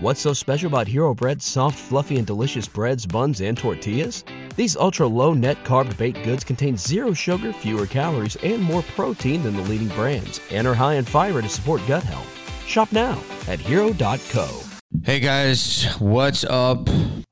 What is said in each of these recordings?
What's so special about Hero Bread's soft, fluffy, and delicious breads, buns, and tortillas? These ultra low net carb baked goods contain zero sugar, fewer calories, and more protein than the leading brands, and are high in fiber to support gut health. Shop now at hero.co. Hey guys, what's up?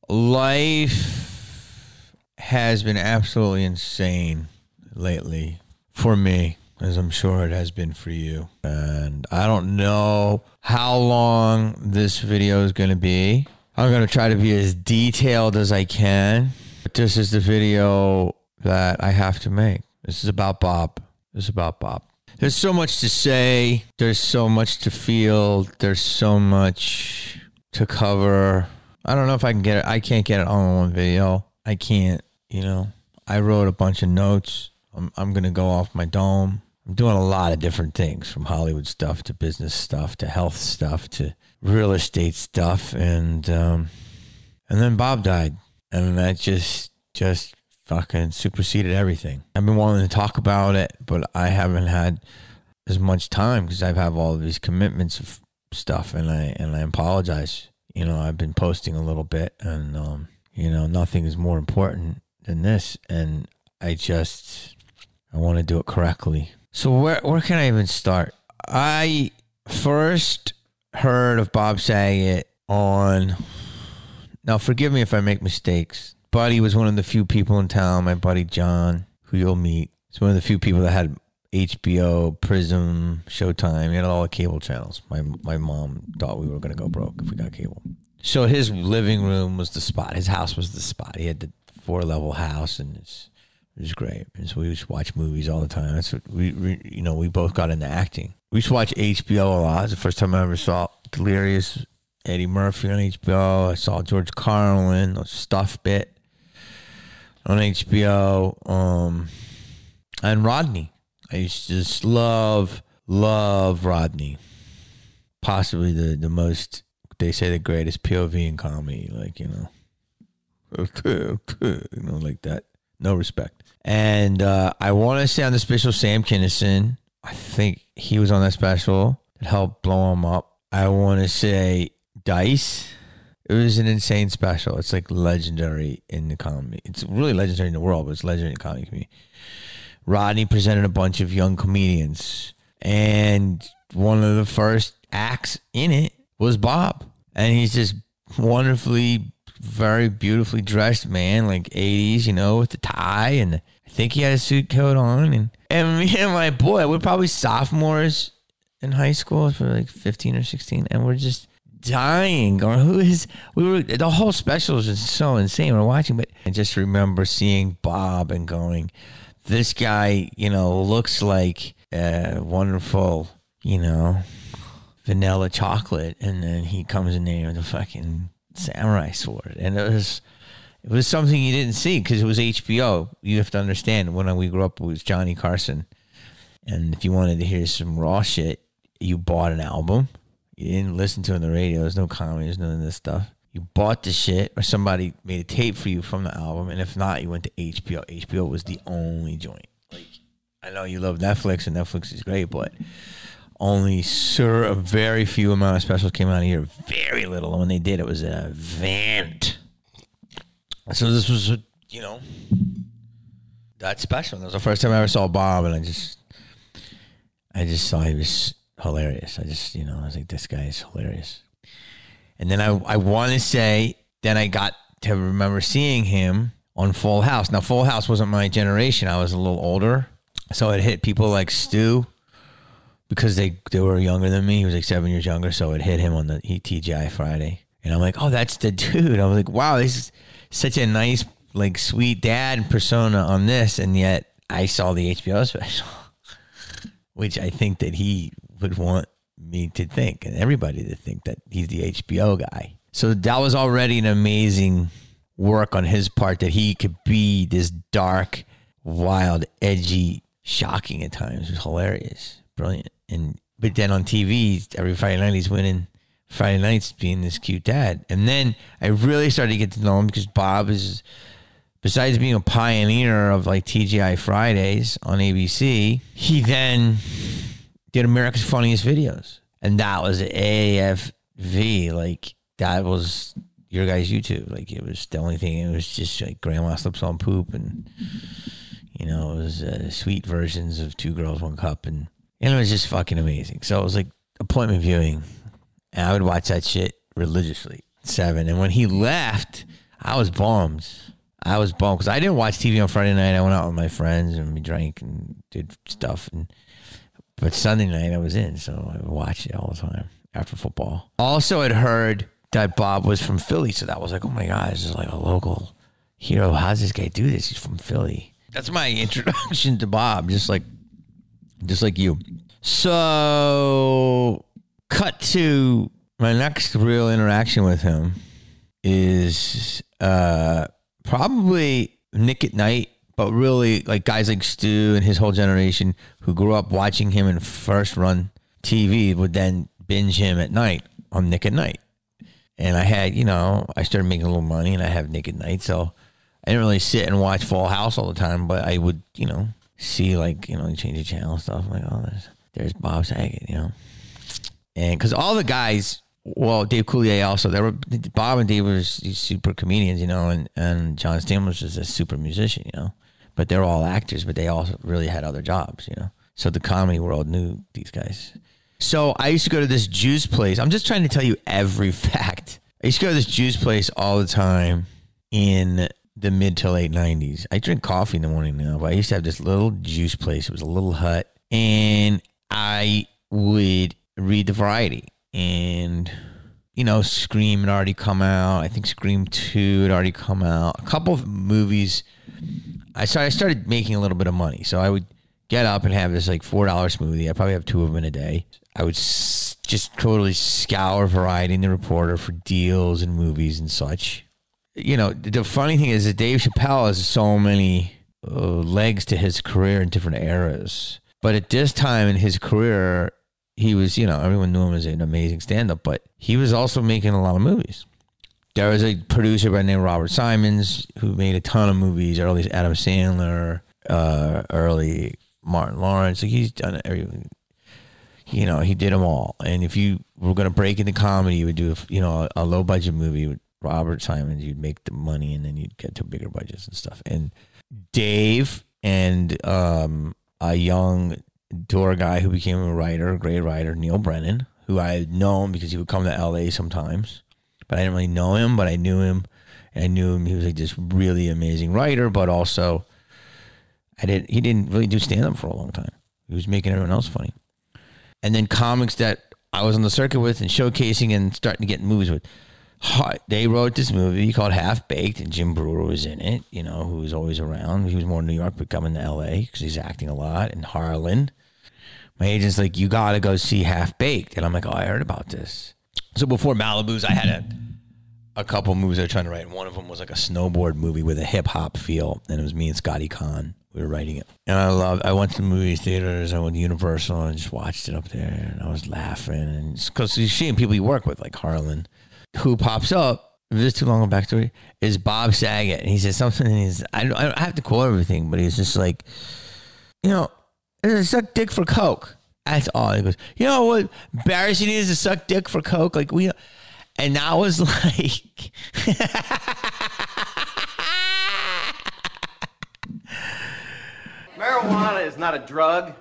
Life has been absolutely insane lately for me, as I'm sure it has been for you. And I don't know how long this video is going to be. I'm going to try to be as detailed as I can. But this is the video that I have to make. This is about Bob. This is about Bob. There's so much to say. There's so much to feel. There's so much to cover. I don't know if I can get it. I can't get it all in one video. I can't, you know. I wrote a bunch of notes. I'm, I'm going to go off my dome. I'm doing a lot of different things from Hollywood stuff to business stuff to health stuff to real estate stuff. And, um, and then Bob died. And that just, just fucking superseded everything. I've been wanting to talk about it, but I haven't had as much time because I've have all these commitments of stuff and I, and I apologize you know, I've been posting a little bit and, um, you know, nothing is more important than this. And I just, I want to do it correctly. So where, where can I even start? I first heard of Bob Saget on, now forgive me if I make mistakes. Buddy was one of the few people in town, my buddy John, who you'll meet. He's one of the few people that had HBO, Prism, Showtime. He had all the cable channels. My my mom thought we were gonna go broke if we got cable. So his living room was the spot. His house was the spot. He had the four level house, and it's, it was great. And so we used to watch movies all the time. What we, we you know we both got into acting. We used to watch HBO a lot. It's the first time I ever saw Delirious Eddie Murphy on HBO. I saw George Carlin, Stuff Bit on HBO, um, and Rodney. I used to just love, love Rodney. Possibly the, the most, they say the greatest POV in comedy, like, you know, you know, like that. No respect. And uh, I want to say on the special, Sam Kinison, I think he was on that special that helped blow him up. I want to say Dice. It was an insane special. It's like legendary in the comedy. It's really legendary in the world, but it's legendary in the comedy community. Rodney presented a bunch of young comedians, and one of the first acts in it was Bob, and he's just wonderfully, very beautifully dressed man, like '80s, you know, with the tie, and I think he had a suit coat on, and and me and my boy, we're probably sophomores in high school, for like 15 or 16, and we're just dying. Or who is we were the whole special is just so insane. We're watching but i just remember seeing bob and going this guy, you know, looks like a wonderful, you know, vanilla chocolate, and then he comes in there with a fucking samurai sword, and it was. It was something you didn't see because it was HBO. You have to understand when we grew up, it was Johnny Carson. And if you wanted to hear some raw shit, you bought an album. You didn't listen to it on the radio. There's no comedy. There's none of this stuff you bought the shit or somebody made a tape for you from the album and if not you went to hbo hbo was the only joint like i know you love netflix and netflix is great but only sir a very few amount of specials came out here very little and when they did it was an event so this was a, you know that special that was the first time i ever saw bob and i just i just saw he was hilarious i just you know i was like this guy is hilarious and then I, I want to say, then I got to remember seeing him on Full House. Now, Full House wasn't my generation. I was a little older. So it hit people like Stu because they, they were younger than me. He was like seven years younger. So it hit him on the TGI Friday. And I'm like, oh, that's the dude. I was like, wow, this is such a nice, like, sweet dad persona on this. And yet I saw the HBO special, which I think that he would want me to think and everybody to think that he's the HBO guy. So that was already an amazing work on his part that he could be this dark, wild, edgy, shocking at times. It was hilarious, brilliant. And but then on TV, every Friday night he's winning Friday nights being this cute dad. And then I really started to get to know him because Bob is besides being a pioneer of like TGI Fridays on ABC, he then did America's Funniest Videos. And that was AFV. Like, that was your guys' YouTube. Like it was the only thing. It was just like grandma slips on poop, and you know it was uh, sweet versions of Two Girls One Cup, and and it was just fucking amazing. So it was like appointment viewing, and I would watch that shit religiously. Seven, and when he left, I was bummed. I was bummed because I didn't watch TV on Friday night. I went out with my friends and we drank and did stuff. And but Sunday night I was in, so I watched it all the time after football. Also, I'd heard that Bob was from Philly, so that was like, oh my god, this is like a local hero. How's this guy do this? He's from Philly. That's my introduction to Bob, just like, just like you. So, cut to my next real interaction with him is uh probably Nick at Night, but really like guys like Stu and his whole generation who grew up watching him in first run TV would then binge him at night on Nick at Night. And I had, you know, I started making a little money and I have Nick at Night. So I didn't really sit and watch Full House all the time, but I would, you know, see like, you know, change the channel stuff. I'm like, oh, there's, there's Bob Saget, you know. And because all the guys well, Dave Coulier also. There were Bob and Dave were super comedians, you know, and and John Stamos was a super musician, you know. But they're all actors, but they also really had other jobs, you know. So the comedy world knew these guys. So I used to go to this juice place. I'm just trying to tell you every fact. I used to go to this juice place all the time in the mid to late 90s. I drink coffee in the morning now, but I used to have this little juice place. It was a little hut. And I would read the variety and you know, Scream had already come out. I think Scream Two had already come out. A couple of movies. I started, I started making a little bit of money, so I would get up and have this like four dollar smoothie. I probably have two of them in a day. I would s- just totally scour Variety and the Reporter for deals and movies and such. You know, the funny thing is that Dave Chappelle has so many uh, legs to his career in different eras. But at this time in his career, he was, you know, everyone knew him as an amazing stand up, but he was also making a lot of movies. There was a producer by the name Robert Simonds who made a ton of movies, early Adam Sandler, uh, early Martin Lawrence. Like he's done everything. You know, he did them all. And if you were going to break into comedy, you would do, you know, a, a low budget movie with Robert Simonds. You'd make the money and then you'd get to bigger budgets and stuff. And Dave and um, a young to a guy who became a writer, a great writer, Neal Brennan, who I had known because he would come to LA sometimes. But I didn't really know him, but I knew him. And I knew him. He was like this really amazing writer, but also I didn't he didn't really do stand up for a long time. He was making everyone else funny. And then comics that I was on the circuit with and showcasing and starting to get movies with. They wrote this movie called Half Baked, and Jim Breuer was in it. You know, who was always around. He was more in New York, but coming to L.A. because he's acting a lot. And Harlan, my agent's like, you got to go see Half Baked. And I'm like, oh, I heard about this. So before Malibu's, I had a, a couple movies I was trying to write. And one of them was like a snowboard movie with a hip hop feel. And it was me and Scotty Khan. We were writing it. And I loved, I went to the movie theaters. I went to Universal and just watched it up there. And I was laughing. And because you're seeing people you work with, like Harlan, who pops up. If this is too long a backstory, is Bob Saget. And he says something, and he's, I, don't, I have to quote everything, but he's just like, you know, suck dick for coke. That's all. He goes, you know what embarrassing is to suck dick for coke? Like we, and I was like, marijuana is not a drug.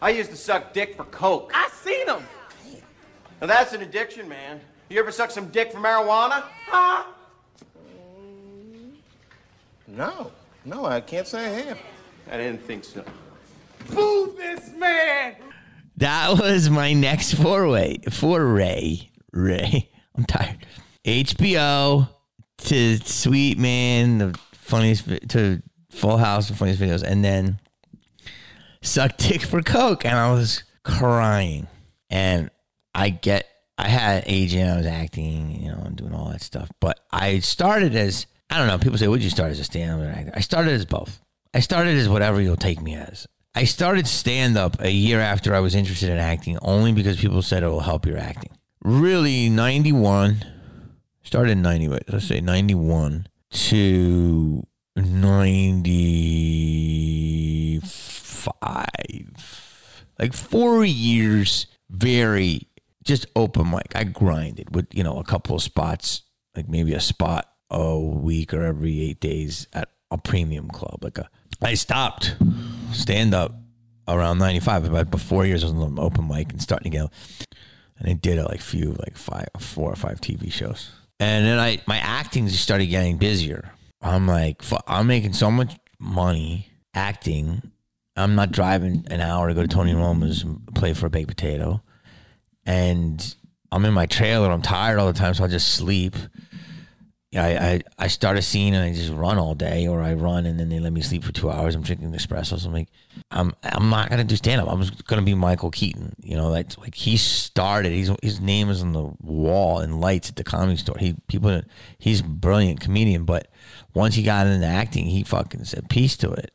I used to suck dick for coke. I seen them. Now that's an addiction, man. You ever suck some dick for marijuana? Huh? No, no, I can't say I have. I didn't think so. Boo this man. That was my next foray. Foray. Ray. I'm tired. HBO to Sweet Man, the funniest to Full House, the funniest videos, and then Suck Dick for Coke, and I was crying. And I get, I had agent, I was acting, you know, and doing all that stuff. But I started as I don't know. People say, "Would you start as a stand-up actor?" I started as both. I started as whatever you'll take me as. I started stand up a year after I was interested in acting, only because people said it will help your acting. Really, 91, started in 90, let's say 91 to 95. Like four years, very just open mic. I grinded with you know a couple of spots, like maybe a spot a week or every eight days at a premium club. Like a, I stopped stand up around ninety five. About before years, I was on open mic and starting to get, and I did a like few like five, four or five TV shows, and then I my acting just started getting busier. I'm like, I'm making so much money acting. I'm not driving an hour to go to Tony Roma's and play for a baked potato. And I'm in my trailer. I'm tired all the time, so I just sleep. I, I, I start a scene and I just run all day, or I run and then they let me sleep for two hours. I'm drinking espressos. I'm like, I'm I'm not gonna do stand up. I'm just gonna be Michael Keaton. You know, that's like he started. He's his name is on the wall in lights at the comedy store. He people, he's brilliant comedian, but once he got into acting, he fucking said peace to it.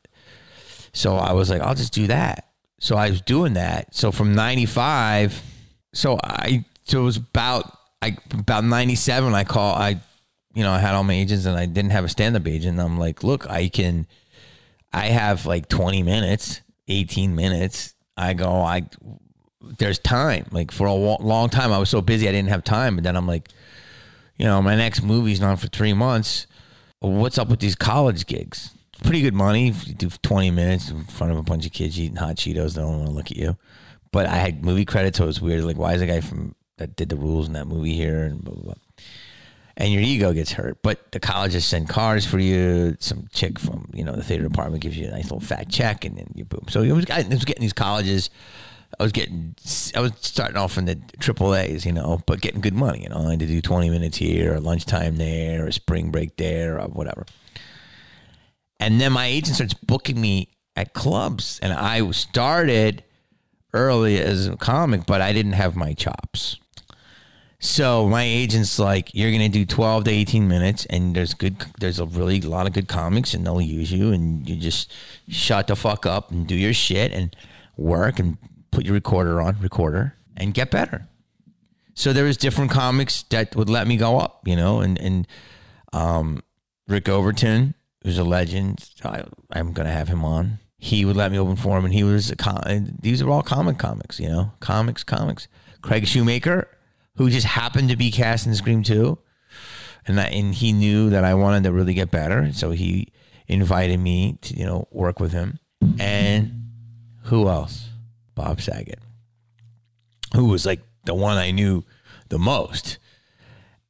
So I was like, I'll just do that. So I was doing that. So from 95, so I, so it was about, I, about 97, I call, I, you know, I had all my agents and I didn't have a stand up agent. I'm like, look, I can, I have like 20 minutes, 18 minutes. I go, I, there's time. Like for a long time, I was so busy, I didn't have time. But then I'm like, you know, my next movie's not for three months. What's up with these college gigs? pretty good money. If you do 20 minutes in front of a bunch of kids eating hot Cheetos, they don't want to look at you. But I had movie credits, so it was weird. Like, why is the guy from that did the rules in that movie here? And blah, blah, blah. And your ego gets hurt. But the colleges send cars for you. Some chick from, you know, the theater department gives you a nice little fat check and then you boom. So it was, I was getting these colleges. I was getting, I was starting off in the triple A's, you know, but getting good money. You know, I had to do 20 minutes here, or lunchtime there, or spring break there, or whatever. And then my agent starts booking me at clubs. And I started early as a comic, but I didn't have my chops. So my agent's like, you're gonna do 12 to 18 minutes, and there's good, there's a really lot of good comics, and they'll use you, and you just shut the fuck up and do your shit and work and put your recorder on, recorder, and get better. So there was different comics that would let me go up, you know, and and um, Rick Overton who's a legend. I, going to have him on. He would let me open for him, and he was a com- these are all comic comics, you know, comics, comics. Craig Shoemaker, who just happened to be cast in Scream 2, and that, and he knew that I wanted to really get better, so he invited me to you know work with him. And who else? Bob Saget, who was like the one I knew the most.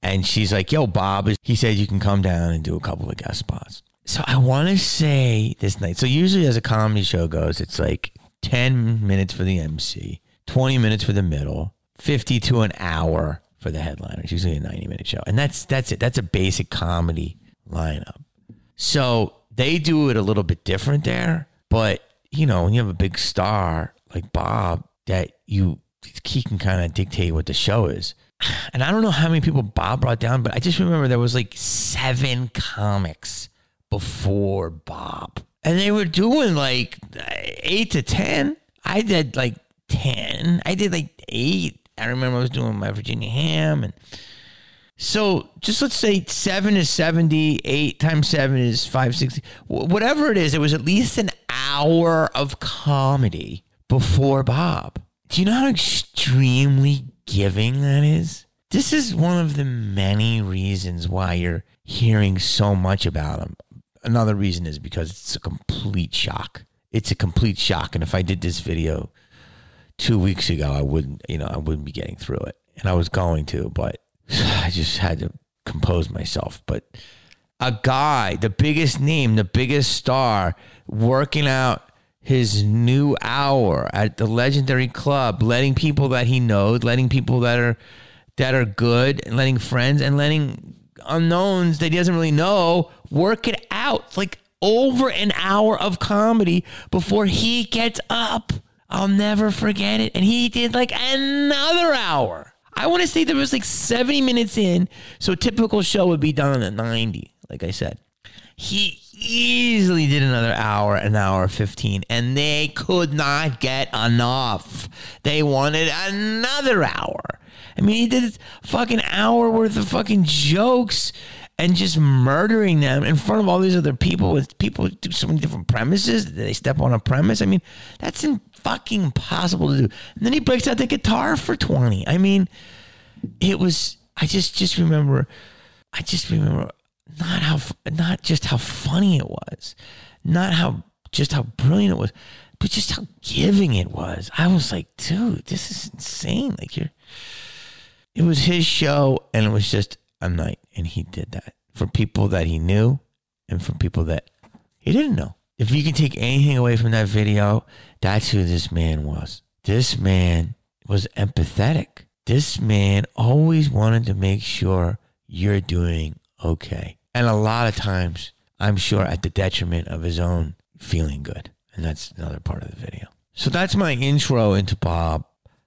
And she's like, "Yo, Bob," he said you can come down and do a couple of guest spots. So I want to say this night. So usually, as a comedy show goes, it's like ten minutes for the MC, twenty minutes for the middle, fifty to an hour for the headliner. It's usually a ninety-minute show, and that's that's it. That's a basic comedy lineup. So they do it a little bit different there, but you know, when you have a big star like Bob, that you he can kind of dictate what the show is. And I don't know how many people Bob brought down, but I just remember there was like seven comics before Bob. And they were doing like eight to 10. I did like 10. I did like eight. I remember I was doing my Virginia ham. And so just let's say seven is 70, eight times seven is 560. Whatever it is, it was at least an hour of comedy before Bob. Do you know how extremely giving that is? This is one of the many reasons why you're hearing so much about him another reason is because it's a complete shock. It's a complete shock. And if I did this video two weeks ago, I wouldn't, you know, I wouldn't be getting through it. And I was going to, but I just had to compose myself. But a guy, the biggest name, the biggest star, working out his new hour at the legendary club, letting people that he knows, letting people that are that are good, and letting friends and letting unknowns that he doesn't really know work it out. Like over an hour of comedy before he gets up. I'll never forget it. And he did like another hour. I want to say there was like 70 minutes in. So a typical show would be done at 90, like I said. He easily did another hour, an hour 15, and they could not get enough. They wanted another hour. I mean, he did a fucking hour worth of fucking jokes and just murdering them in front of all these other people with people do so many different premises. They step on a premise. I mean, that's in fucking impossible to do. And then he breaks out the guitar for 20. I mean, it was, I just, just remember, I just remember not how, not just how funny it was, not how, just how brilliant it was, but just how giving it was. I was like, dude, this is insane. Like you're, it was his show and it was just a night and he did that for people that he knew and for people that he didn't know. If you can take anything away from that video, that's who this man was. This man was empathetic. This man always wanted to make sure you're doing okay. And a lot of times, I'm sure at the detriment of his own feeling good. And that's another part of the video. So that's my intro into Bob,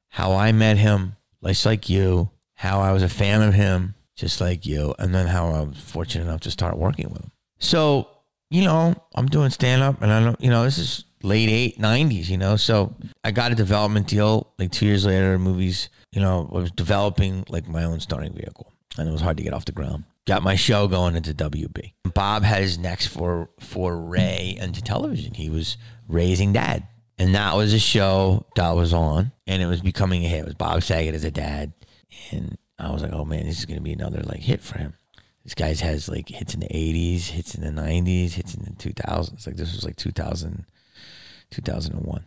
how I met him, just like you, how I was a fan of him, just like you, and then how I was fortunate enough to start working with him. So, you know, I'm doing stand up and I don't, you know, this is late eight, 90s, you know, so I got a development deal like two years later, movies, you know, I was developing like my own starting vehicle and it was hard to get off the ground. Got my show going into WB. Bob had his next for for Ray into television. He was raising dad. And that was a show that was on and it was becoming a hit. It was Bob Saget as a dad. And I was like, oh man, this is to be another like hit for him. This guy's has like hits in the 80s, hits in the 90s, hits in the 2000s. Like this was like 2000, 2001.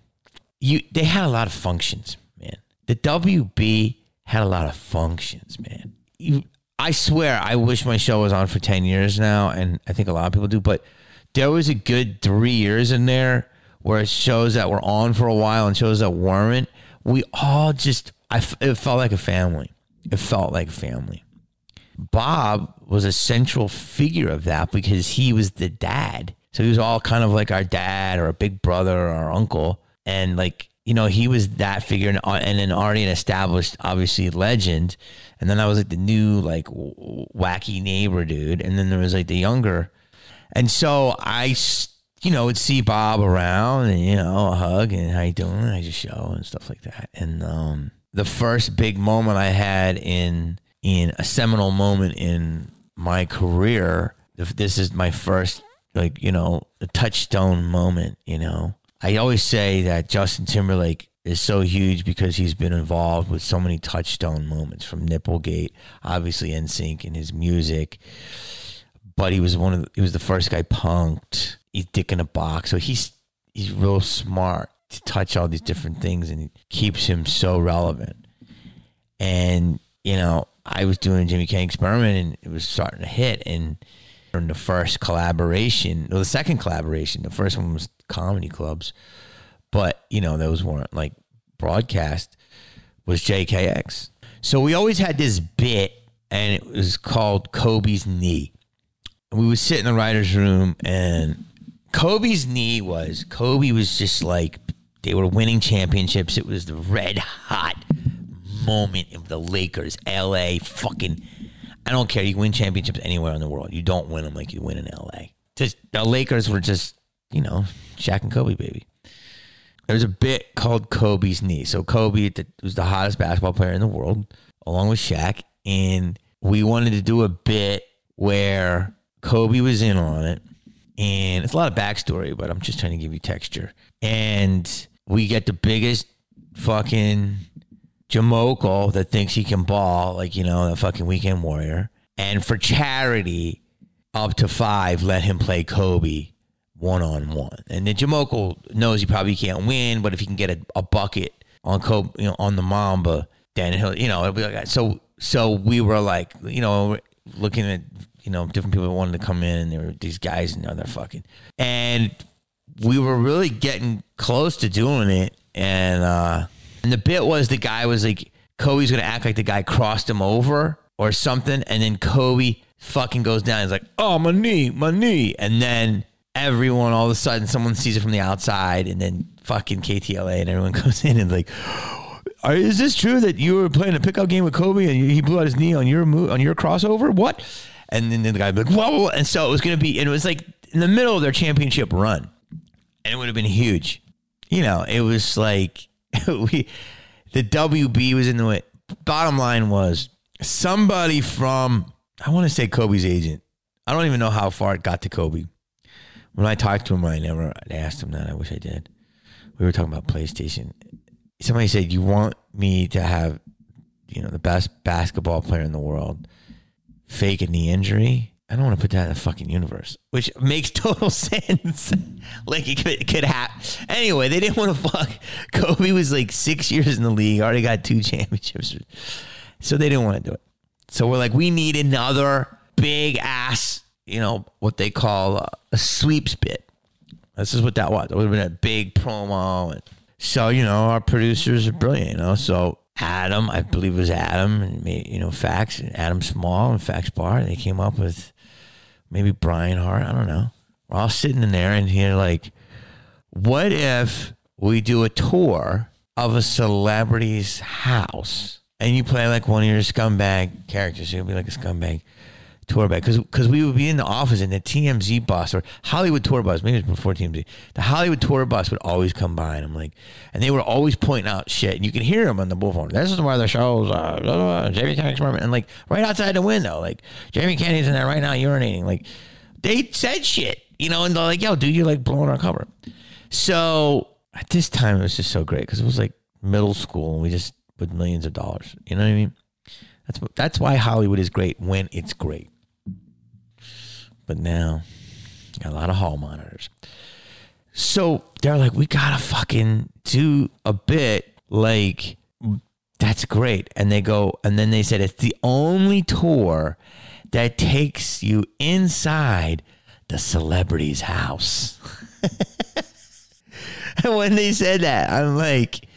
You, they had a lot of functions, man. The WB had a lot of functions, man. You, I swear, I wish my show was on for 10 years now, and I think a lot of people do, but there was a good three years in there where shows that were on for a while and shows that weren't. We all just, I, it felt like a family. It felt like family. Bob was a central figure of that because he was the dad. So he was all kind of like our dad or a big brother or our uncle. And like, you know, he was that figure and, and then already an established, obviously, legend. And then I was like the new, like, wacky neighbor dude. And then there was like the younger. And so I, you know, would see Bob around and, you know, a hug and how you doing? I just show and stuff like that. And, um, the first big moment I had in in a seminal moment in my career. This is my first like you know a touchstone moment. You know, I always say that Justin Timberlake is so huge because he's been involved with so many touchstone moments from Nipplegate, obviously NSYNC and his music. But he was one of the, he was the first guy punked. He's dick in a box, so he's he's real smart to touch all these different things and keeps him so relevant. And, you know, I was doing Jamie Kennedy experiment and it was starting to hit and in the first collaboration, well, the second collaboration, the first one was comedy clubs, but you know, those weren't like broadcast was JKX. So we always had this bit and it was called Kobe's knee. We would sit in the writer's room and Kobe's knee was Kobe was just like they were winning championships. It was the red hot moment of the Lakers, LA, fucking. I don't care. You win championships anywhere in the world. You don't win them like you win in LA. Just the Lakers were just, you know, Shaq and Kobe, baby. There's a bit called Kobe's knee. So Kobe was the hottest basketball player in the world, along with Shaq, and we wanted to do a bit where Kobe was in on it, and it's a lot of backstory, but I'm just trying to give you texture. And we get the biggest fucking Jamokel that thinks he can ball, like, you know, the fucking weekend warrior. And for charity, up to five, let him play Kobe one on one. And then Jamokel knows he probably can't win, but if he can get a, a bucket on Kobe, you know, on the Mamba, then he'll, you know, it'll be like so. So we were like, you know, looking at, you know, different people wanted to come in, and there were these guys, and they're fucking, and we were really getting close to doing it, and uh, and the bit was the guy was like Kobe's gonna act like the guy crossed him over or something, and then Kobe fucking goes down. He's like, "Oh my knee, my knee," and then everyone all of a sudden someone sees it from the outside, and then fucking KTLA and everyone comes in and like. Is this true that you were playing a pickup game with Kobe and he blew out his knee on your move, on your crossover? What? And then the guy would be like, whoa, and so it was going to be, and it was like in the middle of their championship run and it would have been huge. You know, it was like we the WB was in the way. Bottom line was somebody from I want to say Kobe's agent. I don't even know how far it got to Kobe. When I talked to him, I never asked him that. I wish I did. We were talking about PlayStation. Somebody said, "You want me to have, you know, the best basketball player in the world fake a knee injury?" I don't want to put that in the fucking universe, which makes total sense. like it could, could happen. Anyway, they didn't want to fuck. Kobe was like six years in the league, already got two championships, so they didn't want to do it. So we're like, we need another big ass, you know, what they call a, a sweeps bit. This is what that was. It would have been a big promo. And so, you know, our producers are brilliant, you know. So Adam, I believe it was Adam and you know, Fax Adam Small and Fax Bahr, they came up with maybe Brian Hart. I don't know. We're all sitting in there and here like, what if we do a tour of a celebrity's house and you play like one of your scumbag characters? You'll be like a scumbag tour bus because because we would be in the office and the TMZ bus or Hollywood tour bus, maybe it was before TMZ. The Hollywood tour bus would always come by, and I'm like, and they were always pointing out shit, and you can hear them on the bullhorn. This is where the shows, uh, blah, blah, blah, Jamie Kennedy experiment, and like right outside the window, like Jamie Kennedy's in there right now urinating. Like they said shit, you know, and they're like, yo, dude, you're like blowing our cover. So at this time, it was just so great because it was like middle school, and we just with millions of dollars. You know what I mean? That's that's why Hollywood is great when it's great. But now, got a lot of hall monitors. So they're like, we gotta fucking do a bit like that's great. And they go, and then they said it's the only tour that takes you inside the celebrity's house. and when they said that, I'm like,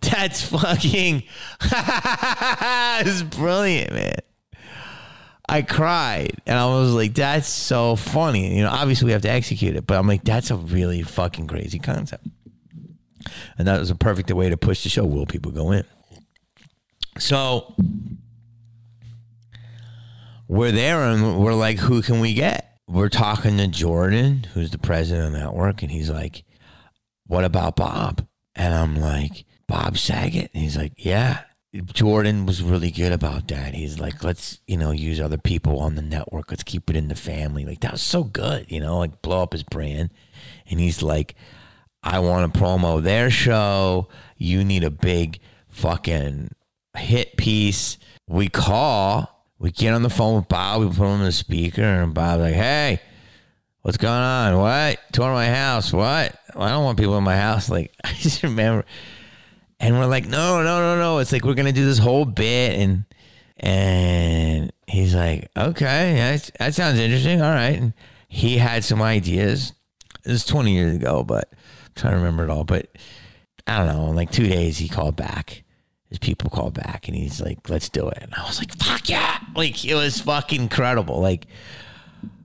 that's fucking, it's brilliant, man. I cried and I was like, that's so funny. You know, obviously we have to execute it, but I'm like, that's a really fucking crazy concept. And that was a perfect way to push the show. Will people go in? So we're there and we're like, who can we get? We're talking to Jordan, who's the president of the network, and he's like, what about Bob? And I'm like, Bob Saget? And he's like, yeah. Jordan was really good about that. He's like, let's, you know, use other people on the network. Let's keep it in the family. Like, that was so good, you know, like blow up his brand. And he's like, I want to promo their show. You need a big fucking hit piece. We call, we get on the phone with Bob, we put him on the speaker, and Bob's like, hey, what's going on? What? Tour my house. What? I don't want people in my house. Like, I just remember and we're like, no, no, no, no. It's like we're gonna do this whole bit, and and he's like, okay, that, that sounds interesting. All right, and he had some ideas. This was 20 years ago, but I'm trying to remember it all. But I don't know. In like two days, he called back. His people called back, and he's like, let's do it. And I was like, fuck yeah! Like it was fucking incredible. Like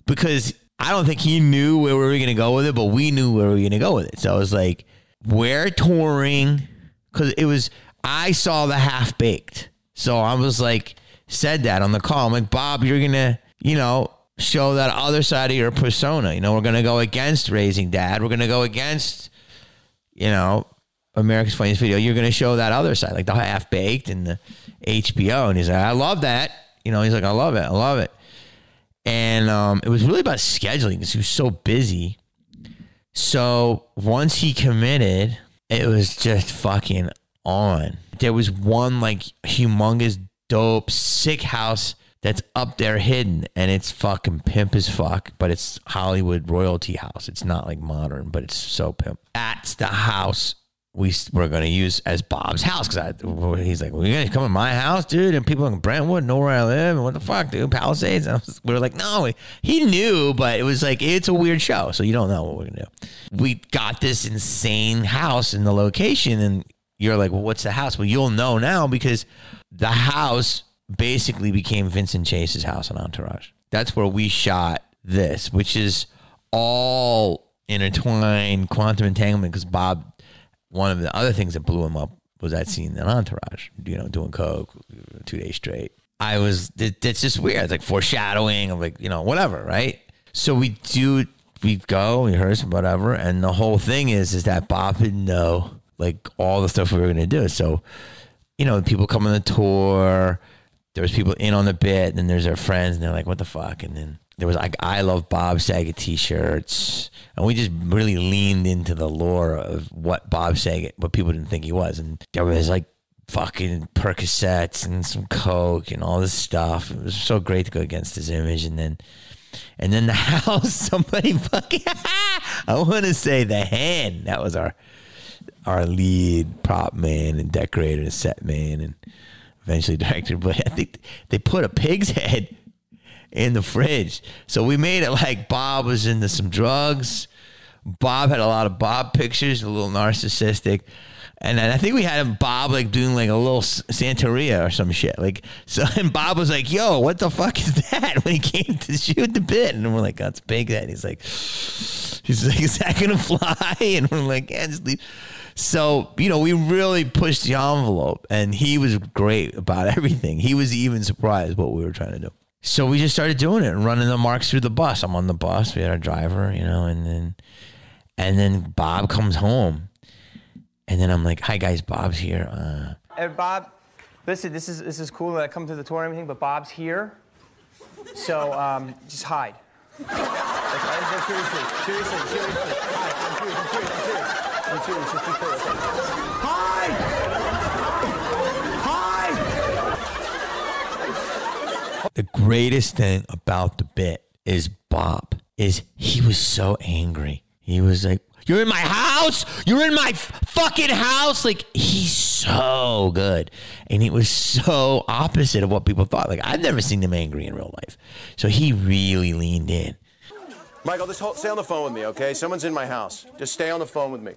because I don't think he knew where we were gonna go with it, but we knew where we were gonna go with it. So I was like, we're touring because it was I saw the half baked. So I was like, said that on the call. I'm like, Bob, you're gonna, you know, show that other side of your persona. You know, we're gonna go against raising dad. We're gonna go against, you know, America's Funniest Video. You're gonna show that other side, like the half baked and the HBO. And he's like, I love that. You know, he's like, I love it. I love it. And um, it was really about scheduling because he was so busy. So once he committed, it was just fucking on. There was one like humongous, dope, sick house that's up there hidden and it's fucking pimp as fuck, but it's Hollywood royalty house. It's not like modern, but it's so pimp. That's the house we were going to use as Bob's house because he's like, "We're going to come in my house, dude," and people in Brentwood know where I live, and what the fuck, dude, Palisades. Was, we were like, "No, he knew," but it was like it's a weird show, so you don't know what we're gonna do. We got this insane house in the location, and you're like, "Well, what's the house?" Well, you'll know now because the house basically became Vincent Chase's house on Entourage. That's where we shot this, which is all intertwined quantum entanglement because Bob one of the other things that blew him up was that scene in Entourage, you know, doing coke two days straight. I was, it, it's just weird. It's like foreshadowing of like, you know, whatever, right? So we do, we go, we rehearse, whatever. And the whole thing is, is that Bob didn't know like all the stuff we were going to do. So, you know, people come on the tour, there's people in on the bit, and then there's their friends, and they're like, "What the fuck?" And then there was like I love Bob Saget T-shirts, and we just really leaned into the lore of what Bob Saget, what people didn't think he was, and there was like fucking Percocets and some coke and all this stuff. It was so great to go against his image, and then. And then the house, somebody fucking, I want to say the hand. That was our our lead prop man and decorator and set man and eventually director. But I think they put a pig's head in the fridge. So we made it like Bob was into some drugs. Bob had a lot of Bob pictures, a little narcissistic. And then I think we had Bob like doing like a little Santeria or some shit. Like so, and Bob was like, "Yo, what the fuck is that?" When he came to shoot the bit, and we're like, "That's big." That he's like, he's like, "Is that gonna fly?" And we're like, "Yeah, just leave." So you know, we really pushed the envelope, and he was great about everything. He was even surprised what we were trying to do. So we just started doing it and running the marks through the bus. I'm on the bus. We had our driver, you know, and then and then Bob comes home and then I'm like, "Hi guys, Bob's here." Uh, Hey, Bob, listen, this is this is cool that I come to the tour and everything, but Bob's here, so um, just hide. Like, I- no, seriously, seriously, seriously, hide. I'm serious. I'm serious. I'm serious. I'm serious. Just be clear. Okay? Hide! Hide! The greatest thing about the bit is Bob is he was so angry. He was like, "You're in my house. You're in my f- fucking house." Like he's so good, and it was so opposite of what people thought. Like I've never seen him angry in real life, so he really leaned in. Michael, just hold, stay on the phone with me, okay? Someone's in my house. Just stay on the phone with me.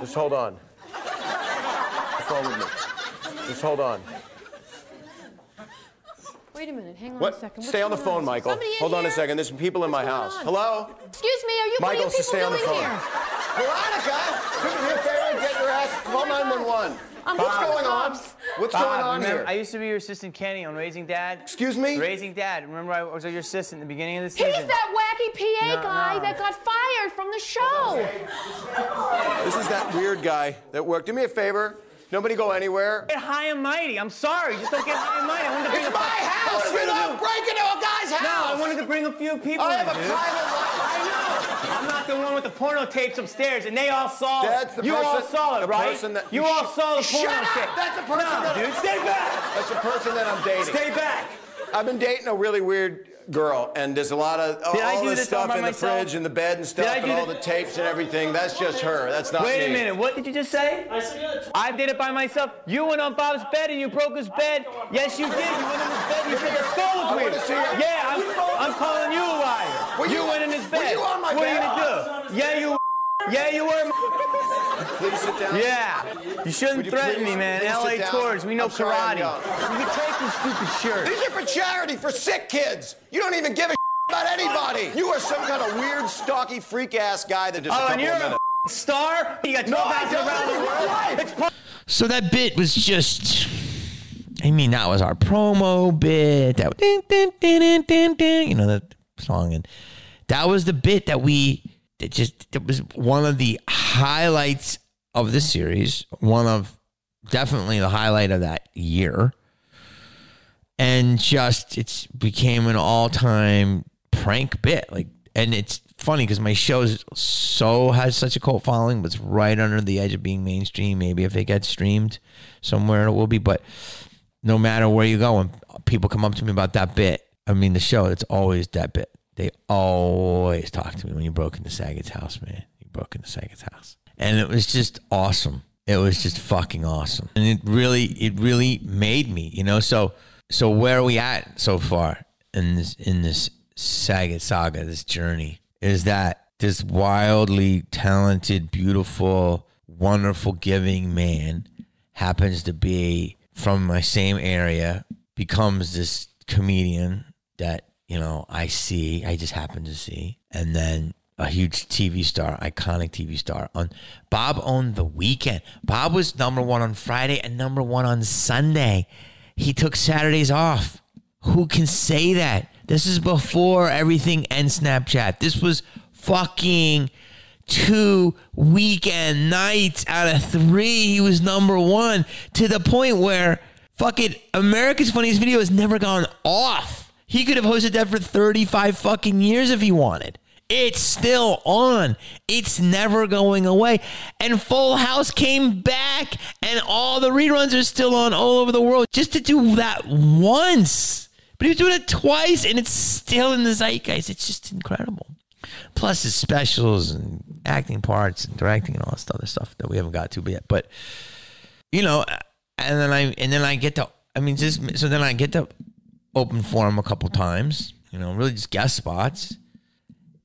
Just hold on. The phone with me. Just hold on. Wait a minute. Hang on What? a second. Stay on the What's going phone, Michael. Somebody in Hold on a second. There's some people in my house. on? Hello? Excuse me. Are you Michael, what are you people stay on the doing phone. here? Veronica, come here, favor, get your ass. Call 911. I'm What's calling going on? What's Bob, going on remember, here? I used to be your assistant Kenny on Raising Dad. Excuse me? Raising Dad. Remember I was your assistant in the beginning of the season. He's that wacky PA No, guy no. that got fired from the show. This is that weird guy that worked. Do me a favor. Nobody go anywhere. Get high and mighty. I'm sorry. Just don't get high and mighty. I wanted to bring It's a my house. You don't break into a guy's house! No, I wanted to bring a few people I in, have a dude. private life. I know. I'm not the one with the porno tapes upstairs, and they all saw That's it. That's the you all saw it, right? that- you you all saw the Shut porno up! tape. That's the person No, that- dude, stay back. That's the person that I'm dating. Stay back. I've been dating a really weird girl, and there's a lot of all, all this this stuff by in the myself? fridge and the bed and stuff, and all thi- the tapes and everything. That's just her. That's not Wait me. a minute. What did you just say? I said I did it by myself. You went on Bob's bed and you broke his bed. Yes, you did. You went in his bed. You said the skull I was weird. Yeah, I'm, I'm calling you a liar. Were you, you- went in his were bed. you on my what bed? are you gonna do? Yeah, you. Yeah, you were. Please sit down. Yeah. You shouldn't you threaten me, man. LA tours. We know I'm sorry, karate. You can take your stupid shirt. These are for charity for sick kids. You don't even give a about anybody. You are some kind of weird, stocky, freak ass guy that just Oh, couple and you're of a star? You got 12 No, I don't. around the world. It's So that bit was just. I mean, that was our promo bit. That ding, ding, ding, ding, ding, ding, you know that song, and that was the bit that we. It just it was one of the highlights of the series. One of definitely the highlight of that year, and just it's became an all time prank bit. Like, and it's funny because my show's so has such a cult following, but it's right under the edge of being mainstream. Maybe if it gets streamed somewhere, it will be. But no matter where you go, when people come up to me about that bit, I mean the show, it's always that bit. They always talk to me when you broke into Saget's house, man. You broke into Saget's house, and it was just awesome. It was just fucking awesome, and it really, it really made me, you know. So, so where are we at so far in this in this Saget saga, this journey? Is that this wildly talented, beautiful, wonderful, giving man happens to be from my same area, becomes this comedian that, you know, I see, I just happen to see, and then a huge TV star, iconic TV star. On Bob owned the weekend. Bob was number one on Friday and number one on Sunday. He took Saturdays off. Who can say that? This is before everything and Snapchat. This was fucking two weekend nights out of three. He was number one to the point where fucking America's Funniest Video has never gone off. He could have hosted that for 35 fucking years if he wanted. It's still on. It's never going away. And Full House came back, and all the reruns are still on all over the world. Just to do that once. But he was doing it twice, and it's still in the zeitgeist. It's just incredible. Plus his specials and acting parts and directing and all this other stuff that we haven't got to yet. But you know, and then I and then I get to I mean just so then I get to open for him a couple times. You know, really just guest spots,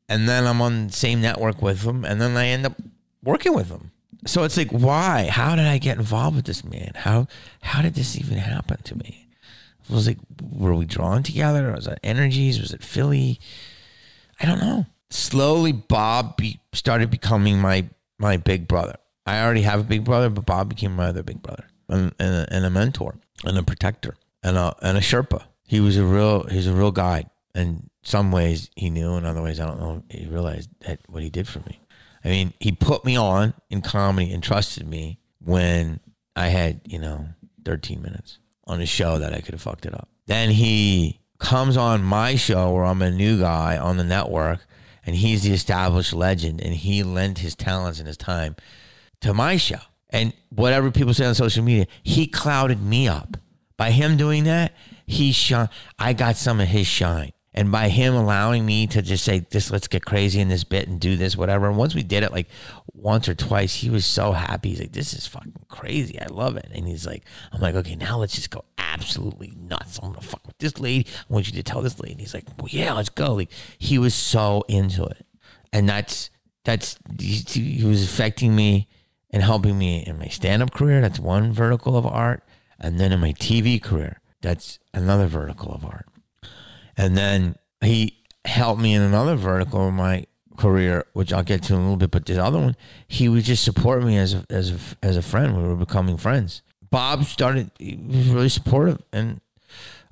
and then I'm on the same network with him, and then I end up working with him. So it's like, why? How did I get involved with this man? How how did this even happen to me? It was like, were we drawn together? Was it energies? Was it Philly? I don't know. Slowly, Bob be, started becoming my my big brother. I already have a big brother, but Bob became my other big brother and, and, a, and a mentor and a protector and a and a Sherpa. He was a real he's a real guide. And some ways he knew, and other ways I don't know. He realized that what he did for me. I mean, he put me on in comedy and trusted me when I had you know 13 minutes on a show that I could have fucked it up. Then he comes on my show where I'm a new guy on the network and he's the established legend and he lent his talents and his time to my show. And whatever people say on social media, he clouded me up. By him doing that, he shone. I got some of his shine. And by him allowing me to just say, this, let's get crazy in this bit and do this, whatever. And once we did it like once or twice, he was so happy. He's like, this is fucking crazy. I love it. And he's like, I'm like, okay, now let's just go absolutely nuts. I'm gonna fuck with this lady. I want you to tell this lady. And he's like, well, yeah, let's go. Like he was so into it. And that's that's he, he was affecting me and helping me in my stand-up career. That's one vertical of art. And then in my TV career, that's another vertical of art. And then he helped me in another vertical of my career, which I'll get to in a little bit. But the other one, he would just support me as a, as a, as a friend. We were becoming friends. Bob started, he was really supportive. And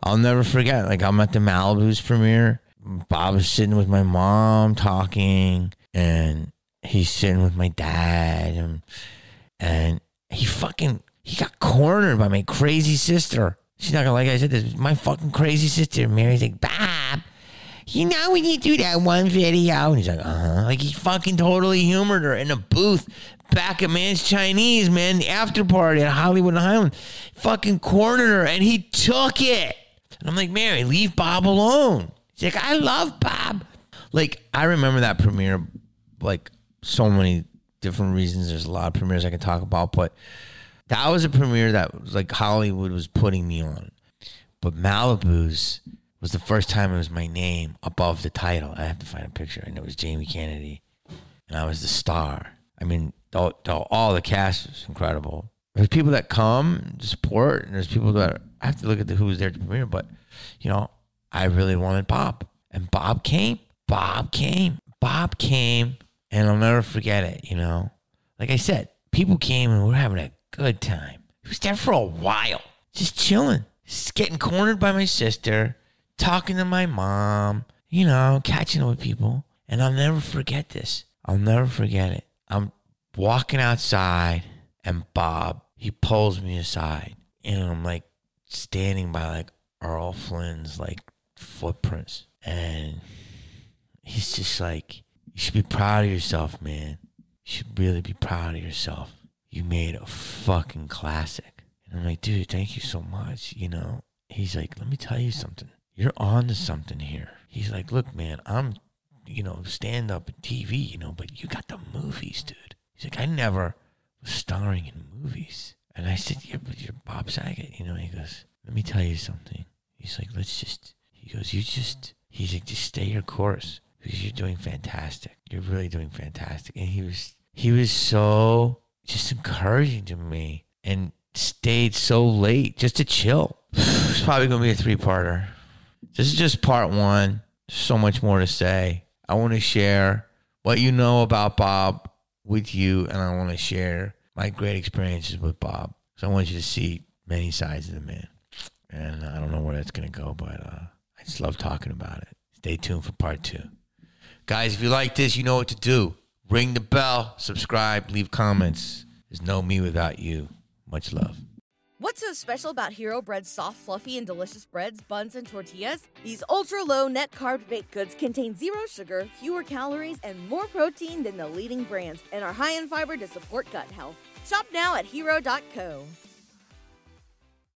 I'll never forget, like, I'm at the Malibu's premiere. Bob was sitting with my mom talking, and he's sitting with my dad. And, and he fucking, he got cornered by my crazy sister. She's not gonna like I said this. My fucking crazy sister, Mary's like, Bob, you know when you do that one video. And he's like, uh huh. Like he fucking totally humored her in a booth back at Mann's Chinese, man, the after party at Hollywood and Highland. Fucking cornered her and he took it. And I'm like, Mary, leave Bob alone. She's like, I love Bob. Like, I remember that premiere, like, so many different reasons. There's a lot of premieres I can talk about, but that was a premiere that was like Hollywood was putting me on. But Malibu's was the first time it was my name above the title. I have to find a picture, and it was Jamie Kennedy, and I was the star. I mean, the, all the cast was incredible. There's people that come to support, and there's people that I have to look at the, who was there to premiere. But you know, I really wanted Bob, and Bob came. Bob came. Bob came, and I'll never forget it. You know, like I said, people came and we we're having a good time. He was there for a while, just chilling, just getting cornered by my sister, talking to my mom, you know, catching up with people. And I'll never forget this. I'll never forget it. I'm walking outside, and Bob, he pulls me aside, and I'm like standing by like Errol Flynn's like footprints. And he's just like, You should be proud of yourself, man. You should really be proud of yourself you made a fucking classic. And I'm like, dude, thank you so much. You know, he's like, let me tell you something. You're on to something here. He's like, look, man, I'm, you know, stand up TV, you know, but you got the movies, dude. He's like, I never was starring in movies. And I said, yeah, but you're Bob Saget, you know. He goes, let me tell you something. He's like, let's just, he goes, you just, he's like, just stay your course because you're doing fantastic. You're really doing fantastic. And he was, he was so just encouraging to me and stayed so late just to chill. It's probably going to be a three parter. This is just part one. So much more to say. I want to share what you know about Bob with you, and I want to share my great experiences with Bob. So I want you to see many sides of the man. And I don't know where that's going to go, but uh, I just love talking about it. Stay tuned for part two. Guys, if you like this, you know what to do. Ring the bell, subscribe, leave comments. There's no me without you. Much love. What's so special about Hero Bread's soft, fluffy, and delicious breads, buns, and tortillas? These ultra low net carb baked goods contain zero sugar, fewer calories, and more protein than the leading brands, and are high in fiber to support gut health. Shop now at hero.co.